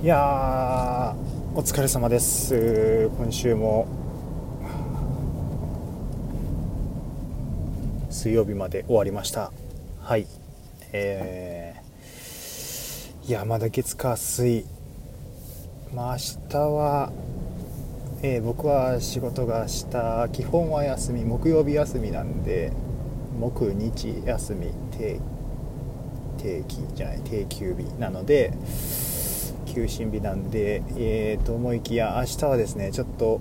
いやお疲れ様です。今週も。水曜日まで終わりました。はい。えー、いやまだ月火水。まあ明日は、えー、僕は仕事が明日基本は休み木曜日休みなんで木日休み定定期じゃない定休日なので休診日なんで、えー、と思いきや明日はですねちょっと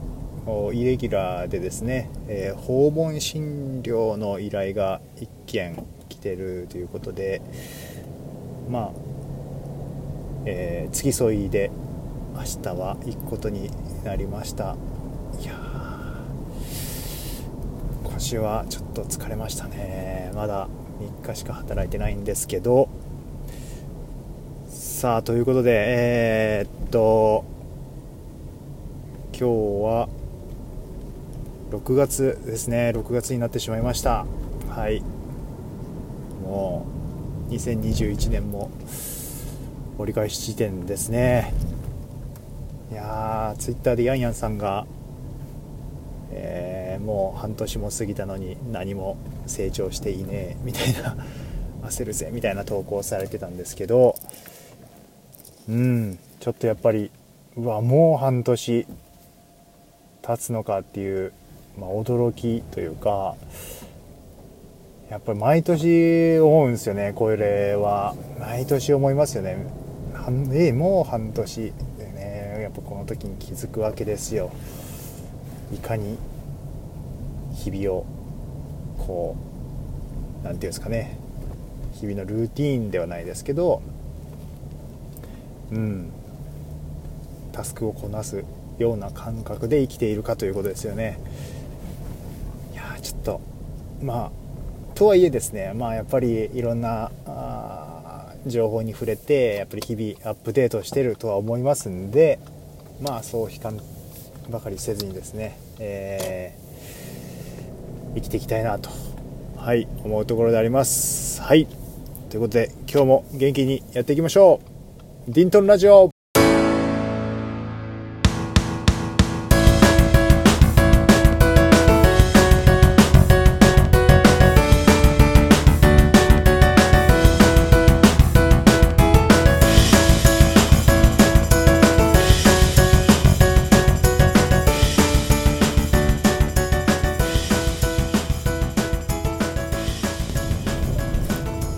イレギュラーでですね、えー、訪問診療の依頼が1件来てるということでまあ、えー、付き添いで明日は行くことになりました。いや今週はちょっと疲れましたね。まだ3日しか働いてないんですけどさあということでえー、っと今日は6月ですね。6月になってしまいました。はい。もう2021年も折り返し地点ですね。いやーツイッターでヤンヤンさんが、えー、もう半年も過ぎたのに何も成長していねえみたいな焦るぜみたいな投稿されてたんですけどうん。ちょっとやっぱりうわもう半年経つのかっていう、まあ、驚きというかやっぱり毎年思うんですよねこれは。毎年思いますよね。えもう半年でねやっぱこの時に気づくわけですよ。いかに日々をこう何て言うんですかね日々のルーティーンではないですけどうん。タスクをこなすような感覚で生きているかということですよね。いやちょっとまあとはいえですねまあやっぱりいろんな情報に触れてやっぱり日々アップデートしてるとは思いますんでまあそう悲観ばかりせずにですね、えー、生きていきたいなとはい思うところであります。はい。ということで今日も元気にやっていきましょう。ディントンラジオ。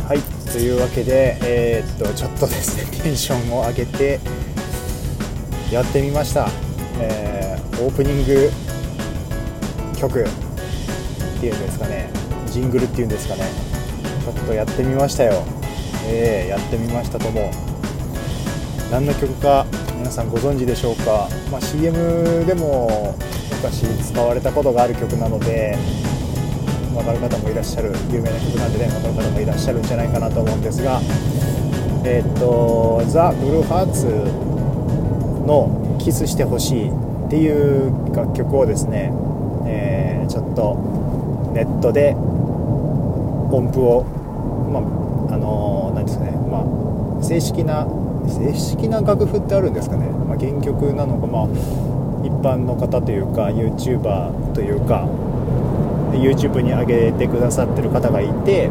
はい。というわけで、えー、っとちょっとですね テンションを上げてやってみました、えー、オープニング曲。っていうんですかね。ジングルっていうんですかね。ちょっとやってみましたよ。えー、やってみましたとも。何の曲か皆さんご存知でしょうか、まあ、CM でも昔使われたことがある曲なのでかる方もいらっしゃる有名な曲なんでね分かる方もいらっしゃるんじゃないかなと思うんですがえっ、とザ・ブルーハーツの「キスしてほしい」っていう楽曲をですね、えー、ちょっとネットで音符をまああの何、ですかねまあ正式な正式な楽譜ってあるんですかね、まあ、原曲なのかまあ一般の方というか YouTuber というか YouTube に上げてくださってる方がいて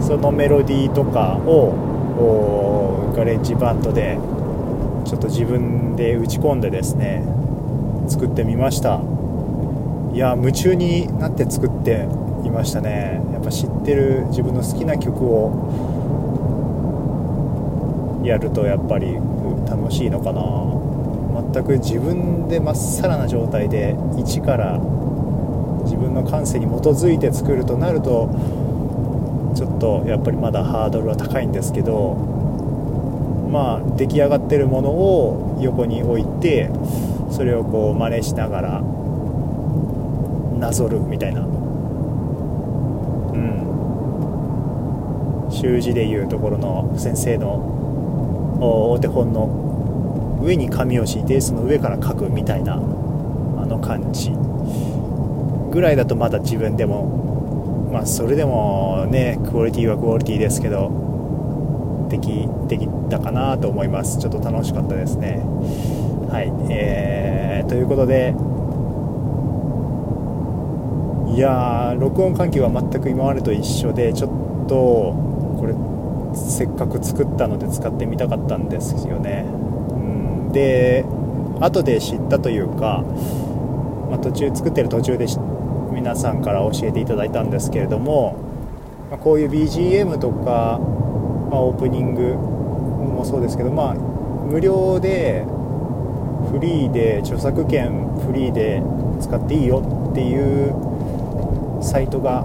そのメロディーとかをガレッジバンドでちょっと自分で打ち込んでですね作ってみました。いや夢中になって作っていましたね。やっぱ知ってる自分の好きな曲をやるとやっぱり楽しいのかな。全く自分でまっさらな状態で一から自分の感性に基づいて作るとなるとちょっとやっぱりまだハードルは高いんですけどまあ出来上がってるものを横に置いてそれをこう真似しながらなぞるみたいな。うん。習字でいうところの先生のお手本の上に紙を敷いてその上から書くみたいなあの感じ。ぐらいだとまだ自分でもまあそれでもねクオリティはクオリティですけどできできたかなと思います。ちょっと楽しかったですね。はいえー、ということでいや録音環境は全く今までと一緒でちょっとこれせっかく作ったので使ってみたかったんですよね、うん、で後で知ったというか、まあ、途中作ってる途中で皆さんから教えていただいたんですけれども、ま、こういう BGM とか、まあ、オープニングもそうですけど、まあ、無料でフリーで著作権フリーで使っていいよっていうサイトが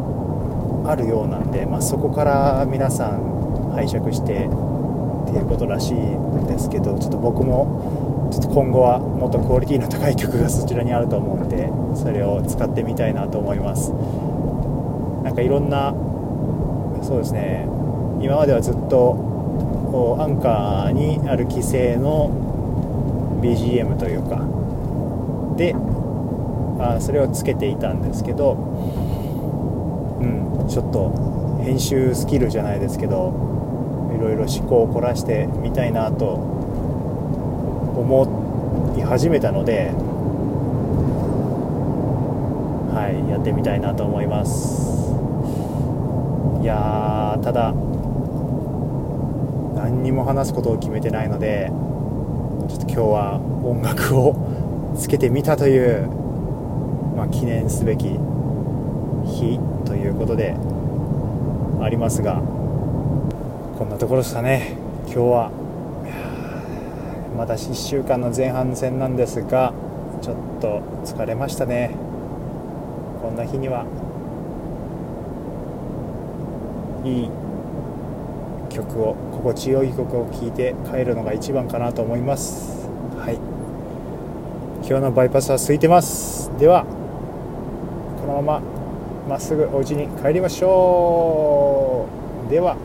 あるようなんで、まあ、そこから皆さん拝借してっていうことらしいんですけどちょっと僕もちょっと今後はもっとクオリティの高い曲がそちらにあると思うんでそれを使ってみたいなと思います。なんかいろんなそうですね。今まではずっとアンカーにある規制の BGM というか。であそれをつけていたんですけど、うん、ちょっと編集スキルじゃないですけどいろいろ思考を凝らしてみたいなと思い始めたのでいやってみたいなと思います。いやただ何にも話すことを決めてないのでちょっと今日は音楽をつけてみたという、まあ、記念すべき日ということでありますがこんなところですかね。今日はまだ1週間の前半戦なんですがちょっと疲れましたね。こんな日にはいい曲を心地よい曲を聴いて帰るのが一番かなと思います。はい。今日のバイパスは空いてます。ではこのまままっすぐお家に帰りましょう。では。